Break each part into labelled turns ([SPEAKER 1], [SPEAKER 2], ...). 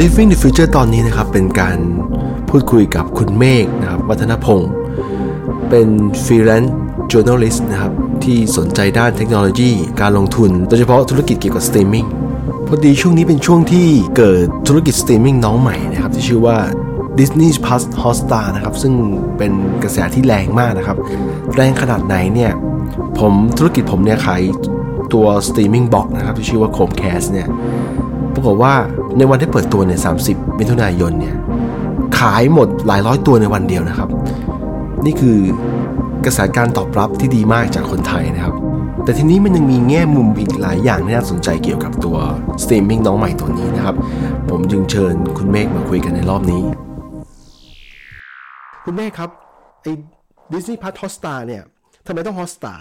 [SPEAKER 1] Living the Future ตอนนี้นะครับ เป็นการพูดคุยกับคุณเมฆนะครับ วัฒนพงศ์เป็นฟรีแลนซ์ journalist นะครับ ที่สนใจด้านเทคโนโลยี การลงทุน โดยเฉพาะธุรกิจเกี่ยวกับสตรีมมิ่งพอดีช่วงนี้เป็นช่วงที่เกิดธุรกิจสตรีมมิ่งน้องใหม่นะครับ ที่ชื่อว่า Disney Plus Hotstar นะครับ ซึ่งเป็นกระแสที่แรงมากนะครับ แรงขนาดไหนเนี่ย ผมธุรกิจผมเนี่ยขายตัว streaming box นะครับ ที่ชื่อว่า Chromecast เนี่ยปรากฏว่า ในวันที่เปิดตัวเนี่ย30มิถุนายนเนี่ยขายหมดหลายร้อยตัวในวันเดียวนะครับ นี่คือกระแสการตอบรับที่ดีมากจากคนไทยนะครับ แต่ทีนี้มันยังมีแง่มุมอีกหลายอย่างที่น่าสนใจเกี่ยวกับตัวสตรีมมิ่งน้องใหม่ตัวนี้นะครับ ผมจึงเชิญคุณเมฆมาคุยกันในรอบนี้ คุณเมฆครับไอ้Disney Plus Hotstar เนี่ยทำไมต้อง Hotstar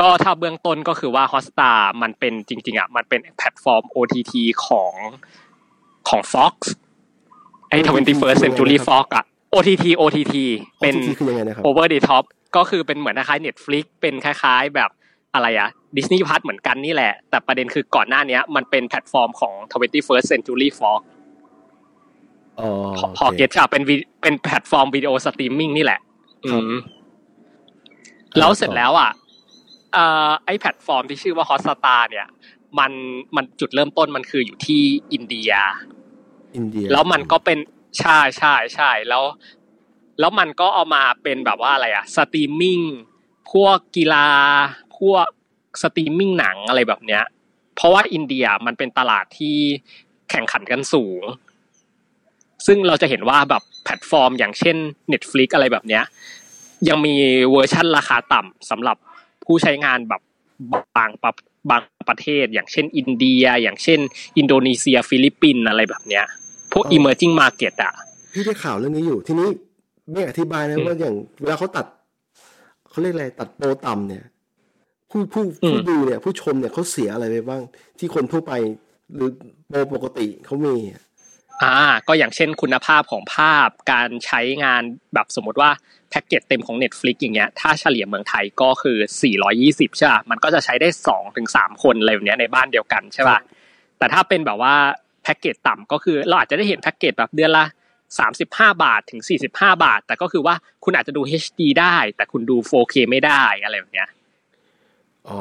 [SPEAKER 2] ก็ถ้าเบื้องต้นก็คือว่า Hotstar มันเป็นจริง ๆอะมันเป็นแพลตฟอร์ม OTT ของของ Fox ไอ้ 21st Century Fox อะ OTT OTT เป็น
[SPEAKER 1] OTT คือยังไงนะครับ
[SPEAKER 2] Over the Top ก็คือเป็นเหมือนคล้ายๆ Netflix เป็นคล้ายๆแบบอะไรอะ Disney Plus เหมือนกันนี่แหละ แต่ประเด็นคือก่อนหน้านี้มันเป็นแพลตฟอร์มของ 21st Century Fox
[SPEAKER 1] อ๋อ
[SPEAKER 2] พอพอ get ใช่ปะเป็นวิเป็นแพลตฟอร์มวิดีโอสตรีมมิ่งนี่แหละ อืมแล้วเสร็จแล้วอะเอ่อ ไอ้แพลตฟอร์มที่ชื่อว่า Hotstar เนี่ยมันมันจุดเริ่มต้นมันคืออยู่ที่อินเดีย
[SPEAKER 1] อินเดีย
[SPEAKER 2] แล้วมันก็เป็นใช่ใช่ใช่แล้ว แล้วมันก็เอามาเป็นแบบว่าอะไรอะสตรีมมิ่งพวกกีฬา พวกสตรีมมิ่งหนังอะไรแบบเนี้ย เพราะว่าอินเดียมันเป็นตลาดที่แข่งขันกันสูง ซึ่งเราจะเห็นว่าแบบแพลตฟอร์ม อย่างเช่น Netflix อะไรแบบเนี้ย ยังมีเวอร์ชั่นราคาต่ำสำหรับ ผู้ใช้งานแบบบางประบางประเทศ อย่างเช่น อินเดีย อย่างเช่น อินโดนีเซีย ฟิลิปปินส์อะไรแบบเนี้ย พวก emerging market อะ
[SPEAKER 1] พี่ได้ข่าวเรื่องนี้อยู่ทีนี้เมฆอธิบายนะ
[SPEAKER 2] อืม
[SPEAKER 1] ว่าอย่างเวลาเขาตัดเขาเรียกอะไรตัดโปรต่ำเนี่ย ผู้ผู้
[SPEAKER 2] อืม
[SPEAKER 1] ผู้ดูเนี่ย ผู้ชมเนี่ยเขาเสียอะไรไปบ้าง ที่คนทั่วไป หรือโปรปกติเขามีอะ
[SPEAKER 2] อ่าก็อย่างเช่นคุณภาพของภาพการใช้งานแบบสมมติว่าแพ็กเกจเต็มของ Netflix อย่างเงี้ยถ้าเฉลี่ยเมืองไทยก็คือ 420 ใช่ป่ะมันก็จะใช้ได้2ถึง3คนอะไรแบบเนี้ยในบ้านเดียวกันใช่ป่ะแต่ถ้าเป็นแบบว่าแพ็กเกจต่ำก็คือเราอาจจะได้เห็นแพ็กเกจแบบเดือนละ 35 บาทถึง 45 บาท แต่ก็คือว่าคุณอาจจะดู HD ได้ แต่คุณดู 4K ไม่ได้อะไรแบบเนี้ย
[SPEAKER 1] อ๋อ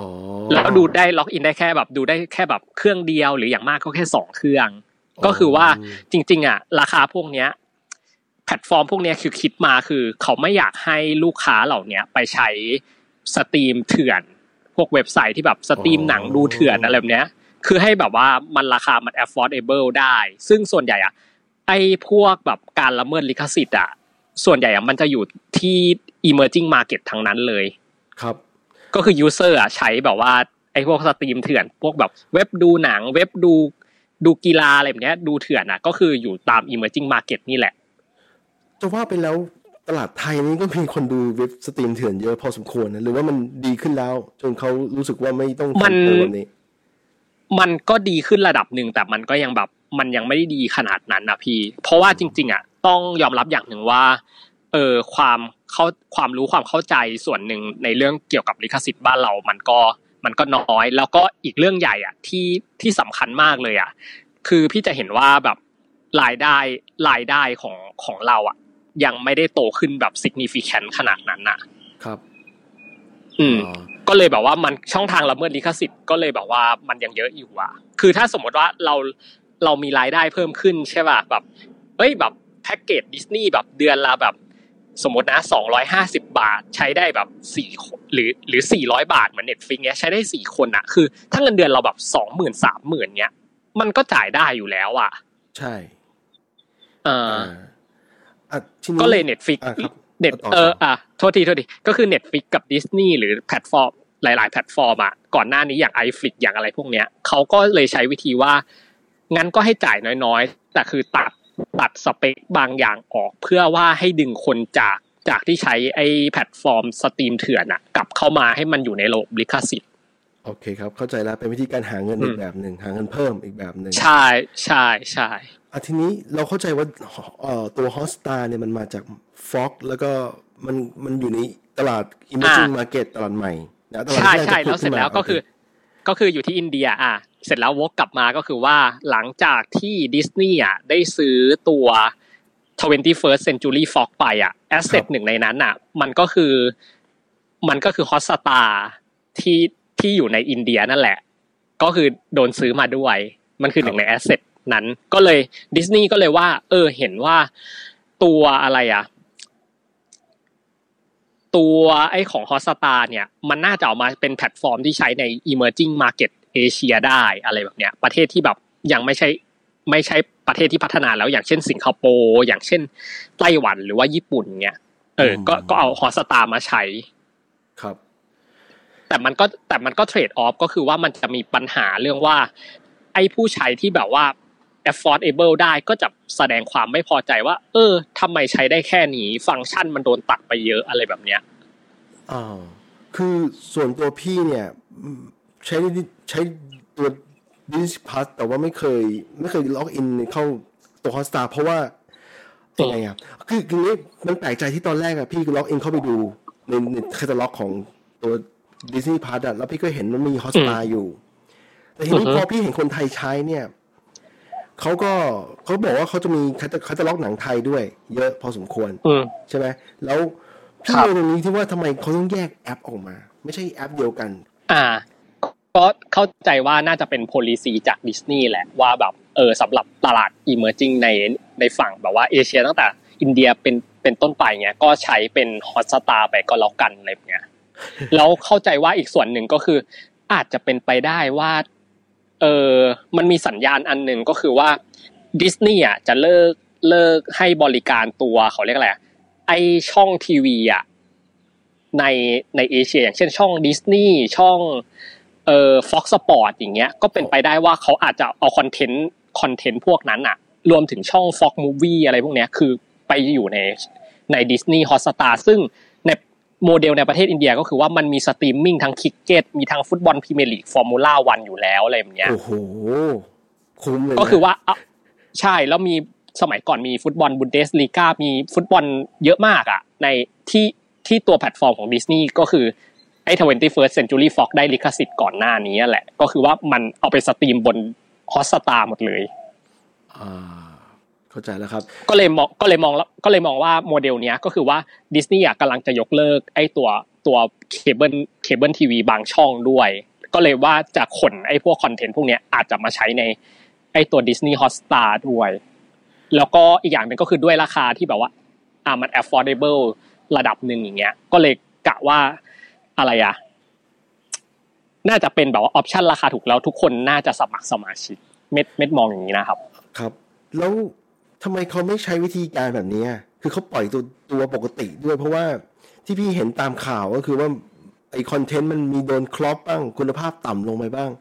[SPEAKER 2] แล้วดูได้ล็อกอินได้แค่แบบดูได้แค่แบบเครื่องเดียวหรืออย่างมากก็แค่สองเครื่อง ก็คือว่าจริง ๆ อะ ราคาพวกเนี้ย แพลตฟอร์มพวกเนี้ยคือคิดมาคือ เขาไม่อยากให้ลูกค้าเหล่าเนี้ยไปใช้สตรีมเถื่อน พวกเว็บไซต์ที่แบบสตรีมหนังดูเถื่อนอะไรแบบเนี้ย คือให้แบบว่ามันราคามัน affordable ได้ ซึ่งส่วนใหญ่อะไอ้พวกแบบการละเมิดลิขสิทธิ์อะส่วนใหญ่อะมันจะอยู่ที่ emerging market ทั้งนั้นเลย
[SPEAKER 1] ครับ
[SPEAKER 2] ก็คือ user อะใช้แบบว่าไอ้พวกสตรีมเถื่อน พวกแบบเว็บดูหนัง เว็บดู ดูกีฬาอะไรแบบเนี้ยดูเถื่อนอะก็คืออยู่ตาม emerging market นี่แหละ
[SPEAKER 1] จะว่าไปแล้วตลาดไทยนี่ก็มีคนดูเว็บสตรีมเถื่อนเยอะพอสมควรนะหรือว่ามันดีขึ้นแล้ว จนเขารู้สึกว่าไม่ต้อง
[SPEAKER 2] มัน
[SPEAKER 1] ทำตัวแบบนี้
[SPEAKER 2] มันก็ดีขึ้นระดับหนึ่งแต่มันก็ยังแบบมันยังไม่ได้ดีขนาดนั้นนะพี่ เพราะว่าจริง ๆ อะ ต้องยอมรับอย่างหนึ่งว่า เออความเข้าความรู้ความเข้าใจส่วนหนึ่งในเรื่องเกี่ยวกับลิขสิทธิ์บ้านเรา มันก็ มันก็น้อย แล้วก็อีกเรื่องใหญ่อะที่ที่สำคัญมากเลยอะคือพี่จะเห็นว่าแบบรายได้รายได้ของของเราอะ ยังไม่ได้โตขึ้นแบบ significant ขนาดนั้นอะ
[SPEAKER 1] ครับ
[SPEAKER 2] อืม
[SPEAKER 1] อ๋อ
[SPEAKER 2] ก็เลยแบบว่ามันช่องทางละเมิดลิขสิทธิ์ก็เลยแบบว่ามันยังเยอะอยู่อะ คือถ้าสมมติว่าเราเรามีรายได้เพิ่มขึ้นใช่ป่ะแบบเอ้ยแบบแพ็กเกจดิสนีย์แบบเดือนละแบบ สมมตินะสองร้อยห้าสิบาท ใช้ได้แบบสี่หรือหรือสี่ร้อยบาทเหมือน Netflix เนี้ยใช้ได้สี่คนอะคือ ถ้าเงินเดือนเราแบบสองหมื่นสามหมื่นเนี้ย มันก็จ่ายได้อยู่แล้วอะ
[SPEAKER 1] ใช่
[SPEAKER 2] เออ
[SPEAKER 1] อ่าอะทีนี้
[SPEAKER 2] ก็เลย Netflix
[SPEAKER 1] อะครับ
[SPEAKER 2] เน็ต
[SPEAKER 1] ต่อ
[SPEAKER 2] เออ
[SPEAKER 1] ต่อ
[SPEAKER 2] อะโทษทีโทษทีก็คือ Netflix กับ Disney หรือแพลตฟอร์มหลาย ๆ แพลตฟอร์มอะก่อนหน้านี้อย่าง iFlix อย่างอะไรพวกเนี้ยเขาก็เลยใช้วิธีว่างั้นก็ให้จ่ายน้อยๆ แต่คือตัด ตัดสเปคบางอย่างออกเพื่อว่าให้ดึงคนจากจากที่ใช้ไอ้แพลตฟอร์มสตรีมเถื่อนอะกลับเข้ามาให้มันอยู่ในระบบลิขสิทธิ์
[SPEAKER 1] โอเคครับ เข้าใจแล้วเป็นวิธีการหาเงิน
[SPEAKER 2] อืม
[SPEAKER 1] อีกแบบหนึ่งหาเงินเพิ่มอีกแบบหนึ่ง
[SPEAKER 2] ใช่ใช่ใช่
[SPEAKER 1] อะทีนี้เราเข้าใจว่าเอ่อตัว Hotstar เนี่ยมันมาจาก Fox แล้วก็มันมันอยู่ในตลาด emerging market ตลาดใหม่นะตลาด
[SPEAKER 2] ใช่
[SPEAKER 1] ที่กำลัง
[SPEAKER 2] ใช่
[SPEAKER 1] จะผุด
[SPEAKER 2] แล้วเสร็จแล้ว
[SPEAKER 1] ขึ้นมา
[SPEAKER 2] ก็คือ
[SPEAKER 1] โก็
[SPEAKER 2] คืออยู่ที่อินเดีย อะ เสร็จแล้ววกกลับมาก็คือว่าหลังจากที่ดิสนีย์อะได้ซื้อตัว 21st Century Fox ไปอะแอสเซทหนึ่งในนั้นอะ มันก็คือมันก็คือฮอสตาที่ที่อยู่ในอินเดียนั่นแหละ ก็คือโดนซื้อมาด้วย มันคือหนึ่งใน asset นั้น ก็เลยดิสนีย์ก็เลยว่า เออ เห็นว่าตัวอะไรอะตัวไอ้ของ Hotstar เนี่ยมันน่าจะออกมาเป็นแพลตฟอร์มที่ใช้ใน emerging market เอเชียได้อะไรแบบเนี้ย ประเทศที่แบบยังไม่ใช่ไม่ใช่ประเทศที่พัฒนาแล้วอย่างเช่นสิงคโปร์อย่างเช่นไต้หวันหรือว่าญี่ปุ่นเงี้ยเออ ก็ก็เอาฮอสตามาใช้
[SPEAKER 1] ครับ
[SPEAKER 2] แต่มันก็แต่มันก็เทรดออฟก็คือว่ามันจะมีปัญหาเรื่องว่า ไอ้ผู้ใช้ที่แบบว่า affordable ได้ก็จะแสดงความไม่พอใจว่า เออทำไมใช้ได้แค่นี้ฟังก์ชันมันโดนตัดไปเยอะอะไรแบบเนี้ย
[SPEAKER 1] อ่าคือส่วนตัวพี่เนี่ย ใช้ใช้ตัว Disney Plus แต่ว่าไม่เคย ไม่เคยล็อกอินเข้าตัว Hotstar เพราะว่ายังไงอะคือคือนี้มันแปลกใจที่ตอนแรกอะพี่ล็อกอินเข้าไปดูในในแคตตาล็อกของตัว Disney Plus อะแล้วพี่ก็เห็นมันมี Hotstar อยู่ แต่ทีนี้พอพี่เห็นคนไทยใช้เนี่ยเขาก็เขาบอกว่าเขาจะมีแคตตาล็อกหนังไทยด้วย เยอะพอสมควร
[SPEAKER 2] อืม
[SPEAKER 1] ใช่ไหมแล้วพี่
[SPEAKER 2] ครับ
[SPEAKER 1] งงตรงนี้ที่ว่าทำไมเขาต้องแยกแอปออกมา ไม่ใช่แอปเดียวกัน
[SPEAKER 2] อ่า ก็เข้าใจว่าน่าจะเป็น policy จากดิสนีย์แหละว่าแบบเออสำหรับตลาด emerging ในในฝั่งแบบว่าเอเชียตั้งแต่อินเดียเป็นเป็นต้นไปเงี้ยก็ใช้เป็นฮอตสตาร์ไปก็แล้วกันอะไรเงี้ยแล้วเข้าใจว่าอีกส่วนหนึ่งก็คือ อาจจะเป็นไปได้ว่าเออมันมีสัญญาณอันหนึ่งก็คือว่าดิสนีย์อะจะเลิกเลิกให้บริการตัวเขาเรียกอะไรไอช่องทีวีอะในในเอเชีย อย่างเช่นช่องดิสนีย์ช่อง เอ่อ Fox Sports อย่างเงี้ยก็เป็นไปได้ว่าเขาอาจจะเอาคอนเทนต์คอนเทนต์พวกนั้นอะรวมถึงช่อง Fox Movies อะไรพวกเนี้ยคือไปอยู่ในใน Disney Hotstar ซึ่งในโมเดลในประเทศอินเดียก็คือว่ามันมีสตรีมมิ่งทั้งคริกเก็ตมีทั้งฟุตบอลพรีเมียร์ลีกฟอร์มูล่าวันอยู่แล้วอะไรแบบเนี้ย
[SPEAKER 1] โอ้โหคุ้มเลยนะ
[SPEAKER 2] ก็คือว่าเอาใช่แล้วมีสมัยก่อนมีฟุตบอลบุนเดสลีกามีฟุตบอลเยอะมากอะในที่ที่ตัวแพลตฟอร์มของดิสนีย์ก็คือ ไอ้ 21st Century Fox ได้ลิขสิทธิ์ก่อนหน้านี้แหละ ก็คือว่ามันเอาไปสตรีมบน Hotstar หมดเลย
[SPEAKER 1] อ่าเข้าใจแล้วครับ
[SPEAKER 2] ก็เลยมองก็เลยมองแล้วก็เลยมองว่าโมเดลเนี้ยก็คือว่าดิสนีย์อะกำลังจะยกเลิกไอ้ตัวตัวเคเบิลเคเบิลทีวีบางช่องด้วย ก็เลยว่าจะขนไอ้พวกคอนเทนต์พวกเนี้ยอาจจะมาใช้ในไอ้ตัว Disney Hotstar ด้วย แล้วก็อีกอย่างหนึ่งก็คือด้วยราคาที่แบบว่าอ่ามัน affordable ระดับหนึ่งอย่างเงี้ย ก็เลยกะว่า อะไรอะน่าจะเป็นแบบว่า option ราคาถูกแล้วทุกคนน่าจะสมัครสมาชิกแม็กแม็กมองอย่างนี้นะครับ
[SPEAKER 1] ครับ แล้วทำไมเขาไม่ใช้วิธีการแบบนี้คือเขาปล่อยตัวตัวปกติด้วย เพราะว่าที่พี่เห็นตามข่าวก็คือว่าไอคอนเทนต์มันมีโดน crop บ้างคุณภาพต่ำลงไปบ้าง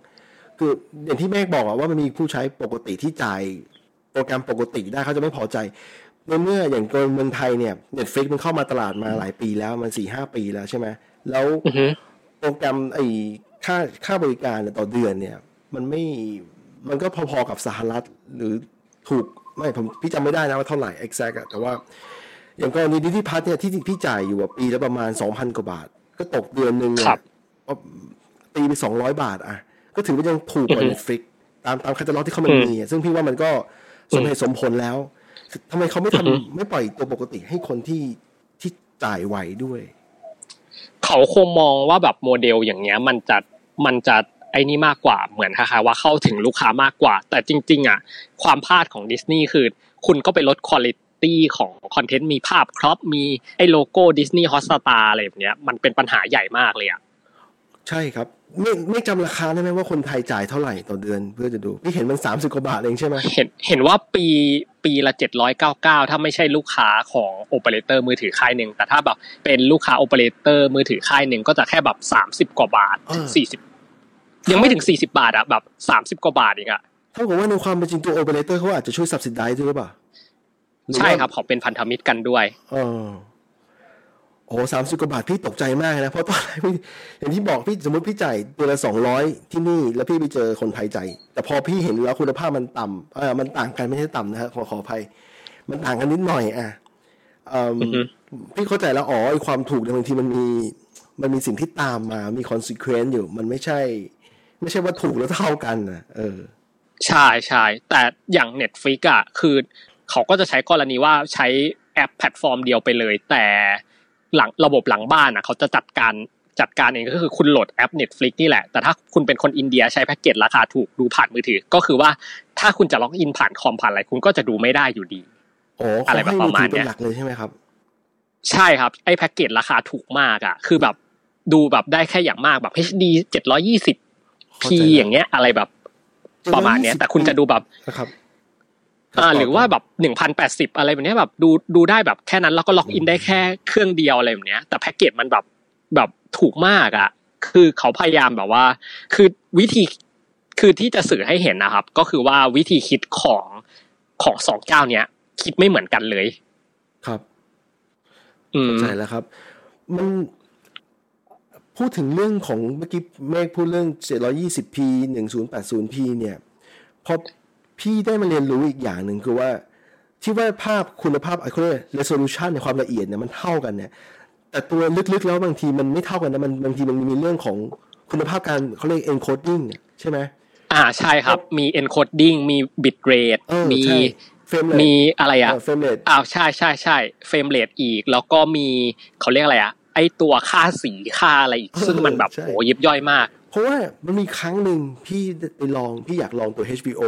[SPEAKER 1] คืออย่างที่แม็กบอกอะว่ามันมีผู้ใช้ปกติที่จ่ายโปรแกรมปกติได้เขาจะไม่พอใจในเมื่ออย่างกรณีเมืองไทยเนี่ย Netflix มันเข้ามาตลาดมาหลายปีแล้วมันสี่ห้าปีแล้วใช่ไหม แล้ว
[SPEAKER 2] อือฮึ
[SPEAKER 1] โปรแกรมไอ้ค่าค่าบริการเนี่ยต่อเดือนเนี่ย มันไม่มันก็พอๆกับสหรัฐหรือถูกไม่ผมพี่จำไม่ได้นะว่าเท่าไหร่ exact อะแต่ว่า อย่างกรณีดิที่พัทเนี่ยที่พี่จ่ายอยู่อะปีละประมาณสองพันกว่าบาท ก็ตกเดือนหนึ่งเนี่
[SPEAKER 2] ครับ
[SPEAKER 1] ตีไปสองร้อยบาทอะก็ถือว่ายังถูกกว่า
[SPEAKER 2] อือฮึ
[SPEAKER 1] Netflix ตามตามแคตตาล็อกที่เขามัน
[SPEAKER 2] อืม
[SPEAKER 1] มีอะซึ่งพี่ว่ามันก็สมเหตุสมผลแล้วทำไมเขาไม่ทำ
[SPEAKER 2] อือฮึ
[SPEAKER 1] ไม่ปล่อยตัวปกติให้คนที่ที่จ่ายไหวด้วย
[SPEAKER 2] เขาคงมองว่าแบบโมเดลอย่างเงี้ยมันจะมันจะไอ้นี่มากกว่าเหมือนค่ะว่าเข้าถึงลูกค้ามากกว่า แต่จริง ๆอะความพลาดของดิสนีย์คือ คุณก็ไปลดคุณภาพของคอนเทนต์มีภาพ crop มีไอ้โลโก้ Disney Hotstar อะไรแบบเนี้ยมันเป็นปัญหาใหญ่มากเลยอะ
[SPEAKER 1] ใช่ครับ แม็กแม็กจำราคาได้ไหมว่าคนไทยจ่ายเท่าไหร่ต่อเดือนเพื่อจะดูพี่เห็นมันสามสิบกว่าบาทเองใช่ไหม
[SPEAKER 2] เห็นเห็นว่าปีปีละเจ็ดร้อยเก้าเก้าถ้าไม่ใช่ลูกค้าของโอเปอเรเตอร์มือถือค่ายหนึ่งแต่ถ้าแบบเป็นลูกค้าโอเปอเรเตอร์มือถือค่ายหนึ่งก็จะแค่แบบสามสิบกว่าบาทถึงสี่สิบยังไม่ถึงสี่สิบบาทอะแบบสามสิบกว่าบาทเองอะ
[SPEAKER 1] เท่ากับว่าในความเป็นจริงตัวโอเปอเรเตอร์เขาอาจจะช่วย subsidize ด้วยหรือเปล่าหอว่า
[SPEAKER 2] ใช่ครับเขาเป็นพันธมิตรกันด้วย
[SPEAKER 1] เออ โอ้สามสิบกว่าบาทพี่ตกใจมากนะ เพราะตอนแรกพี่อย่างที่บอกพี่สมมติพี่จ่ายตัวละสองร้อยที่นี่ แล้วพี่ไปเจอคนไทยจ่ายแต่พอพี่เห็นแล้วคุณภาพมันต่ำเออมันต่างกันไม่ใช่ต่ำนะฮะขอขออภัย มันต่างกันนิดหน่อยอะเอิ่ม
[SPEAKER 2] อือฮึ
[SPEAKER 1] พี่เข้าใจแล้วอ๋อไอความถูกเนี่ยบางทีมันมีมันมีสิ่งที่ตามมา มี consequence อยู่ มันไม่ใช่ ไม่ใช่ว่าถูกแล้วเท่ากันนะเออ
[SPEAKER 2] ใช่ใช่แต่อย่าง Netflix อะคือ เขาก็จะใช้กรณีว่าใช้แอปแพลตฟอร์มเดียวไปเลย แต่ หลังระบบหลังบ้านอะเขาจะจัดการจัดการเองก็คือคุณโหลดแอป Netflix นี่แหละ แต่ถ้าคุณเป็นคนอินเดียใช้แพ็กเกจราคาถูกดูผ่านมือถือ ก็คือว่าถ้าคุณจะล็อกอินผ่านคอมผ่านอะไรคุณก็จะดูไม่ได้อยู่ดี
[SPEAKER 1] โอ้
[SPEAKER 2] อะไร
[SPEAKER 1] เขา
[SPEAKER 2] แบบ
[SPEAKER 1] ให้
[SPEAKER 2] ป
[SPEAKER 1] มือ
[SPEAKER 2] ระมาณ
[SPEAKER 1] เนี้
[SPEAKER 2] ย
[SPEAKER 1] เลยใช่ไหมครับ
[SPEAKER 2] ใช่ครับไอ้แพ็กเกจราคาถูกมากอะ คือแบบดูแบบได้แค่อย่างมากแบบ HD 720p
[SPEAKER 1] เข้าใจแล้ว
[SPEAKER 2] อย่างเงี้ย อะไรแบบประมาณเนี้ย แต่คุณจะดูแบบ
[SPEAKER 1] นะครับ
[SPEAKER 2] อ่าหรือว่าแบบหนึ่งพันแปดสิบอะไรแบบเนี้ยแบบดูดูได้แบบแค่นั้นแล้วก็ล็อกอินได้แค่เครื่องเดียวอะไรแบบเนี้ยแต่แพ็กเกจมันแบบแบบถูกมากอะ คือเขาพยายามแบบว่า คือวิธีคือที่จะสื่อให้เห็นนะครับ ก็คือว่าวิธีคิดของของสองเจ้าเนี้ยคิดไม่เหมือนกันเลย
[SPEAKER 1] ครับ
[SPEAKER 2] อืม
[SPEAKER 1] เข้าใจแล้วครับ มันพูดถึงเรื่องของเมื่อกี้เมฆพูดเรื่อง 720p 1080p เนี่ยพอ พี่ได้มาเรียนรู้อีกอย่างหนึ่งคือว่า ที่ว่าภาพคุณภาพเขาเรียก resolution ในความละเอียดเนี่ยมันเท่ากันเนี่ยแต่ตัวลึกๆแล้วบางทีมันไม่เท่ากันนะมันบางทีมันมีเรื่องของคุณภาพการเขาเรียก encoding เนี่ยใช่ไหม
[SPEAKER 2] อ่าใช่ครับมี encoding มี bit rate
[SPEAKER 1] เออ
[SPEAKER 2] มี
[SPEAKER 1] ใช่ frame rate
[SPEAKER 2] มีอะไรอะ
[SPEAKER 1] frame rate
[SPEAKER 2] อ้าวใช่ใช่ใช่ frame rate อีก แล้วก็มีเขาเรียกอะไรอะไอตัวค่าสีค่าอะไรอีก ซึ่งมันแบบโหยิบย่อยมาก
[SPEAKER 1] เพราะว่ามันมีครั้งหนึ่งพี่ไปลองพี่อยากลองตัว HBO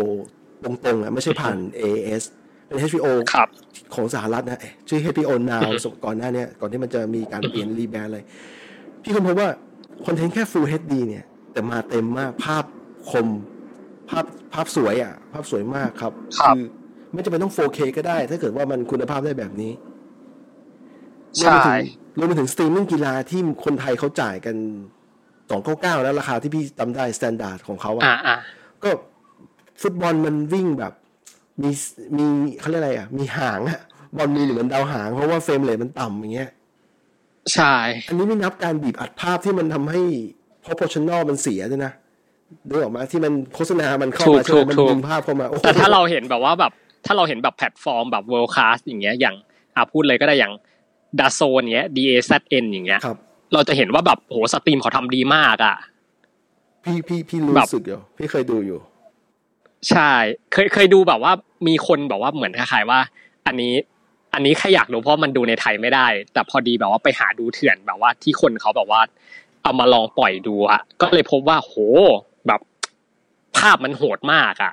[SPEAKER 1] ตรงๆอะไม่ใช่ผ่าน AIS เป็น HBO
[SPEAKER 2] ครับ
[SPEAKER 1] ของสหรัฐนะเอ๊ะชื่อ HBO Now สก่อนหน้าเนี้ยก่อนที่มันจะมีการเปลี่ยน rebrand อะไร พี่คนพบว่า คอนเทนต์แค่ Full HD เนี่ย แต่มาเต็มมากภาพคม ภาพภาพสวยอะ ภาพสวยมากครับ
[SPEAKER 2] ครับ
[SPEAKER 1] อไม่จำเป็นต้อง 4K ก็ได้ ถ้าเกิดว่ามันคุณภาพได้แบบนี้
[SPEAKER 2] ใช่
[SPEAKER 1] รวมไปถึงสตรีมมิ่งกีฬาที่คนไทยเขาจ่ายกัน299แล้วราคาที่พี่จำได้ standard ของเขาอะ
[SPEAKER 2] อ่าอ่า
[SPEAKER 1] ก็ ฟุตบอลมันวิ่งแบบมีมีเขาเรียกอะไรอะ มีหางอะบอลมีเหมือนดาวหาง เพราะว่า frame rate มันต่ำอย่างเงี้ย
[SPEAKER 2] ใช่
[SPEAKER 1] อันนี้ไม่นับการบีบอัดภาพที่มันทำให้ proportion มันเสียด้วยนะนึกออกมาที่มันโฆษณา มันเข้า
[SPEAKER 2] ถูก
[SPEAKER 1] มาใช่ไหม
[SPEAKER 2] ถูก
[SPEAKER 1] มัน
[SPEAKER 2] ถูก
[SPEAKER 1] ดึงภาพเข้ามาโอ้โห
[SPEAKER 2] แต่ถ้าเราเห็นแบบว่าแบบ ถ้าเราเห็นแบบแพลตฟอร์มแบบ world class อย่างเงี้ยอย่างอ่าพูดเลยก็ได้อย่าง DAZN เงี้ย D A Z N อย่างเงี้ย
[SPEAKER 1] ครับ
[SPEAKER 2] เราจะเห็นว่าแบบโหสตรีมเขาทำดีมากอะ
[SPEAKER 1] พี่พี่พี่รู้
[SPEAKER 2] แบบ
[SPEAKER 1] สึกอยู่พี่เคยดูอยู่
[SPEAKER 2] ใช่ เคยเคยดูแบบว่ามีคนแบบว่าเหมือนคล้ายๆว่า อันนี้ อันนี้แค่อยากรู้เพราะมันดูในไทยไม่ได้ แต่พอดีแบบว่าไปหาดูเถื่อนแบบว่าที่คนเขาแบบว่า เอามาลองปล่อยดูอะก็เลยพบว่าโหแบบภาพมันโหดมากอะ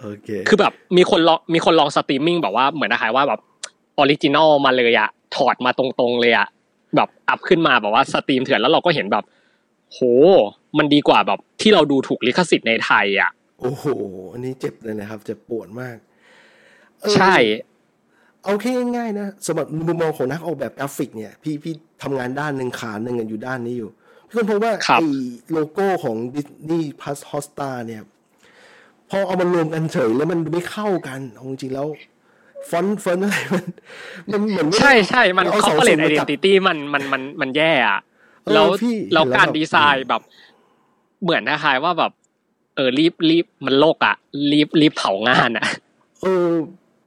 [SPEAKER 1] โอเค
[SPEAKER 2] คือแบบมีคนลองมีคนลองสตรีมมิ่งแบบว่าเหมือนคล้ายๆว่าแบบ original มาเลยอะถอดมาตรงๆเลยอะแบบอัพขึ้นมาแบบว่าสตรีมเถื่อนแล้วเราก็เห็นแบบ โห มันดีกว่าแบบที่เราดูถูกลิขสิทธิ์ในไทยอะ
[SPEAKER 1] โอ้โห อันนี้เจ็บเลยนะครับ เจ็บปวดมากเออ
[SPEAKER 2] ใช่
[SPEAKER 1] เอาแค่ง่ายๆนะสำหรับมุมมองของนักออกแบบกราฟิกเนี่ย พี่พี่ทำงานด้านหนึ่งขาหนึ่งอยู่ด้านนี้อยู่พี่คนพบว่า
[SPEAKER 2] ครับ
[SPEAKER 1] ไอ้โลโก้ของดิสนีย์พ u สฮอสตาเนี่ยพอเอามารวมกันเฉยแล้วมันไม่เข้ากันเอาจริงๆแล้วฟอนต์ฟอนต์อะไรมันมันเหมือนไม่
[SPEAKER 2] ใช่ใช่มัน
[SPEAKER 1] เอาสอง
[SPEAKER 2] เขาเปลี่ยน
[SPEAKER 1] ศู
[SPEAKER 2] ไอน
[SPEAKER 1] ย์
[SPEAKER 2] เด
[SPEAKER 1] มาจั
[SPEAKER 2] น
[SPEAKER 1] บ
[SPEAKER 2] ติตี้มันมันมันมันแย่อะ
[SPEAKER 1] เออ
[SPEAKER 2] แล้ว
[SPEAKER 1] พี่
[SPEAKER 2] แล้ว
[SPEAKER 1] เห็นแล้ว
[SPEAKER 2] การ
[SPEAKER 1] แบบ
[SPEAKER 2] ดีไซน์แบบ เหมือนคล้ายๆว่าแบบ เออรีบรีบมันโลกอะรีบรีบเผางานอะ
[SPEAKER 1] เออ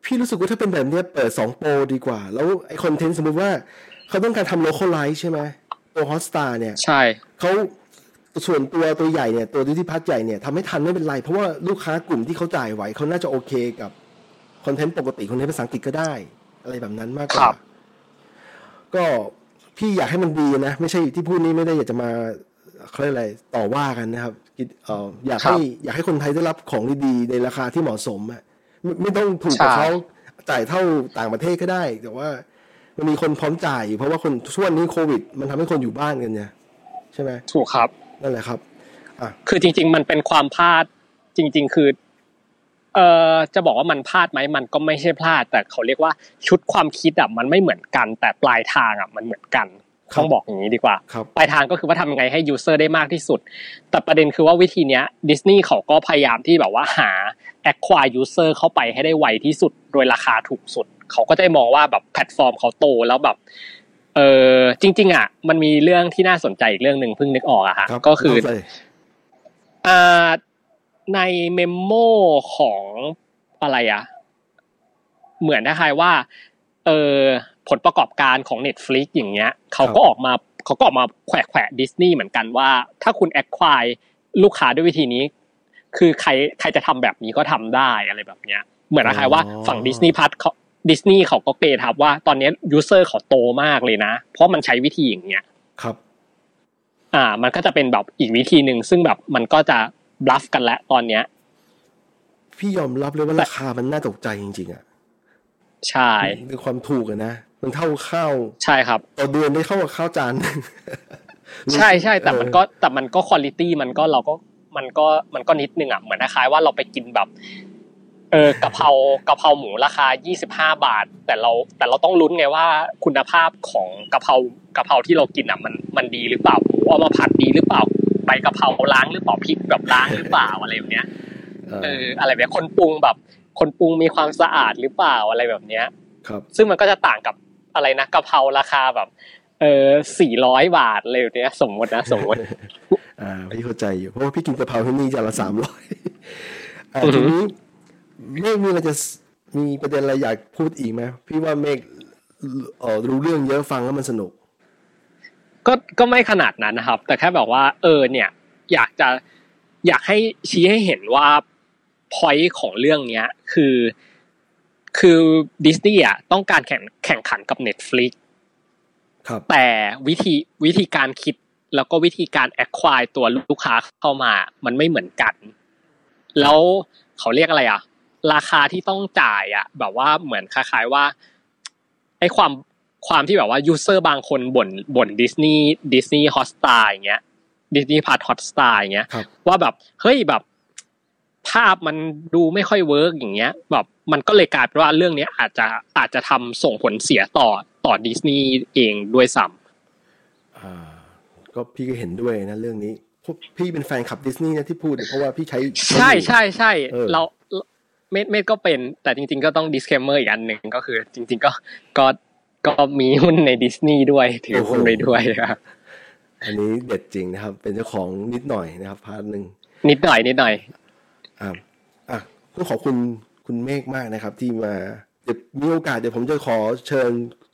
[SPEAKER 1] พี่รู้สึกว่าถ้าเป็นแบบเนี้ยเปิดสองโปรดีกว่า แล้วไอคอนเทนต์สมมติว่า เขาต้องการทำโล c a l ไลซ์ใช่ไหมตัว Hotstar เนี่ย
[SPEAKER 2] ใช่
[SPEAKER 1] เขาส่วนตัวตัวใหญ่เนี่ยตัวดิจิพัทใหญ่เนี่ยทำให้ทันไม่เป็นไร เพราะว่าลูกค้ากลุ่มที่เขาจ่ายไหวเขาน่าจะโอเคกับคอนเทนต์ปกติคอนเทนต์ภาษาอังกฤษก็ได้ อะไรแบบนั้นมากกว่าก็พี่อยากให้มันดีนะ ไม่ใช่ที่พูดนี้ไม่ได้อยากจะมาเขาเรียกอะไรต่อว่ากันนะครับคิดเอ่ออยากให้อยากให้คนไทยได้รับของดีๆในราคาที่เหมาะสมอะไม่ไม่ต้องถูกกว่าเขาจ่ายเท่าต่างประเทศก็ได้ แต่ว่ามันมีคนพร้อมจ่ายอยู่เพราะว่าคนช่วงนี้โควิด มันทำให้คนอยู่บ้านกันไงใช่ไหม
[SPEAKER 2] ถูกครับ
[SPEAKER 1] นั่นแหละครับ
[SPEAKER 2] คือจริง ๆ มันเป็นความพลาดจริง ๆ คือเออจะบอกว่ามันพลาดไหมมันก็ไม่ใช่พลาด แต่เขาเรียกว่าชุดความคิดอะมันไม่เหมือนกัน แต่ปลายทางอะมันเหมือนกัน
[SPEAKER 1] ครับ
[SPEAKER 2] ต้องบอกอย่างนี้ดีกว่า
[SPEAKER 1] ครับ
[SPEAKER 2] ปลายทางก็คือว่าทำยังไงให้ user ได้มากที่สุด แต่ประเด็นคือว่าวิธีเนี้ยดิสนีย์เขาก็พยายามที่แบบว่าหา acquire user เข้าไปให้ได้ไวที่สุด โดยราคาถูกสุด เขาก็จะมองว่าแบบแพลตฟอร์มเขาโตแล้วแบบเออจริง ๆ อะ มันมีเรื่องที่น่าสนใจอีกเรื่องหนึ่งเพิ่งนึกออกอะฮะ
[SPEAKER 1] รับ
[SPEAKER 2] ก็คือ
[SPEAKER 1] เล่าเลย
[SPEAKER 2] อ่าใน memo ของอะไรอะเหมือนคล้ายๆว่า เออ ผลประกอบการของ Netflix อย่างเงี้ยเขาก็ออกมาเขาก็ออกมาแขวะแขวะดิสนีย์เหมือนกันว่า ถ้าคุณแอคควายลูกค้าด้วยวิธีนี้ คือใครใครจะทำแบบนี้ก็ทำได้อะไรแบบเนี้ย เหมือนนะคะว่าฝั่งดิสนีย์พัทเขาดิสนีย์เขาก็เกทับว่าตอนนี้ยูเซอร์เขาโตมากเลยนะ เพราะมันใช้วิธีอย่างเงี้ย
[SPEAKER 1] ครับ
[SPEAKER 2] อ่า มันก็จะเป็นแบบอีกวิธีหนึ่งซึ่งแบบมันก็จะบลัฟกันแล้วตอนเนี้ย
[SPEAKER 1] พี่ยอมรับเลยว่าราคามันน่าตกใจจริงๆอะ
[SPEAKER 2] ใช่
[SPEAKER 1] คือความถูกอะนะ มันเท่าข้าว
[SPEAKER 2] ใช่ครับ
[SPEAKER 1] ต่อเดือนได้เข้ากับข้าวจาน
[SPEAKER 2] ใช่ใช่แต่มันก็แต่มันก็คุณลิตี้มันก็เราก็มันก็มันก็นิดนึงอะเหมือนคล้ายๆว่าเราไปกินแบบเออกะเพรากะเพราหมูราคา 25 บาท แต่เราแต่เราต้องลุ้นไงว่าคุณภาพของกะเพรากะเพราที่เรากินอะมันมันดีหรือเปล่าหมูเอามาผัดดีหรือเปล่าใบกะเพราล้างหรือเปล่าพริกแบบล้างหรือเปล่าอะไรแบบเนี้ยเอออะไรแบบคนปรุงแบบ คนปรุงมีความสะอาดหรือเปล่าอะไรแบบเนี้ย
[SPEAKER 1] ครับ
[SPEAKER 2] ซึ่งมันก็จะต่างกับ อะไรนะกะเพราราคาแบบ เออสี่ร้อยบาทเลยแบบเนี้ย สมมตินะสมมติ
[SPEAKER 1] อ่าพี่เข้าใจอยู่เพราะว่าพี่กินกะเพราที่นี่จานละสามร้อยอ่า
[SPEAKER 2] อือหื
[SPEAKER 1] ที
[SPEAKER 2] อ
[SPEAKER 1] นี้เมฆมีอะไรจะมีประเด็นอะไรอยากพูดอีกไหมพี่ว่าเมฆเออรู้เรื่องเยอะฟังแล้วมันสนุก
[SPEAKER 2] ก็ก็ไม่ขนาดนั้นนะครับ แต่แค่แบบว่า เออ เนี่ย อยากจะอยากให้ชี้ให้เห็นว่าพอยต์ของเรื่องเนี้ย คือ คือดิสนีย์อะต้องการแข่งแข่งขันกับ Netflix
[SPEAKER 1] ครับ
[SPEAKER 2] แต่วิธีวิธีการคิดแล้วก็วิธีการแอคควายตัวลูกค้าเข้ามา มันไม่เหมือนกัน แล้วเขาเรียกอะไรอะ ราคาที่ต้องจ่ายอะ แบบว่าเหมือนคล้ายๆว่าไอ้ความความที่แบบว่า user บางคนบ่นบ่นดิสนีย์ Disney Hotstar อย่างเงี้ย Disney Plus Hotstar อย่างเงี้ย
[SPEAKER 1] ครับ
[SPEAKER 2] ว่าแบบเฮ้ยแบบภาพมันดูไม่ค่อย work อย่างเงี้ย แบบ มันก็เลยกลายเป็นว่าเรื่องเนี้ยอาจจะอาจจะทำส่งผลเสียต่อต่อดิสนีย์เองด้วยซ้ำ
[SPEAKER 1] อ่าก็พี่ก็เห็นด้วยนะเรื่องนี้เพราะพี่เป็นแฟนคลับดิสนีย์นะที่พูดเนี่ยเพราะว่าพี่ใช้
[SPEAKER 2] ใช่ใช่ใช่
[SPEAKER 1] เออ
[SPEAKER 2] เราเมฆเมฆก็เป็น แต่จริง ๆ ก็ต้อง disclaimer อีกอันหนึ่งก็คือ จริง ๆ ก็ก็ก็มีหุ้นในดิสนีย์ด้วยถือหุ้นไปด้วยครับ
[SPEAKER 1] อันนี้เด็ดจริงนะครับ เป็นเจ้าของนิดหน่อยนะครับ part หนึ่ง
[SPEAKER 2] นิดหน่อยนิดหน่อย
[SPEAKER 1] อ่าอะต้องขอบคุณ คุณเมฆมากนะครับ ที่มาเดี๋ยวมีโอกาสเดี๋ยวผมจะขอเชิญ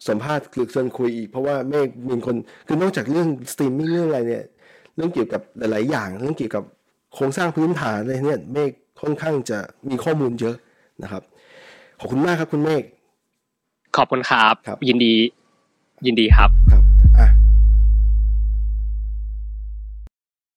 [SPEAKER 1] สัมภาษณ์หรือเชิญคุยอีก เพราะว่าเมฆเป็นคนคือนอกจากเรื่องสตรีมมิ่งเรื่องอะไรเนี่ยเรื่องเกี่ยวกับหลาย ๆ อย่าง เรื่องเกี่ยวกับโครงสร้างพื้นฐานอะไรเนี่ยเมฆค่อนข้างจะมีข้อมูลเยอะนะครับ ขอบคุณมากครับคุณเมฆ
[SPEAKER 2] ขอบคุณครับ
[SPEAKER 1] ครับ
[SPEAKER 2] ยินดี ยินดีครับ
[SPEAKER 1] ครับ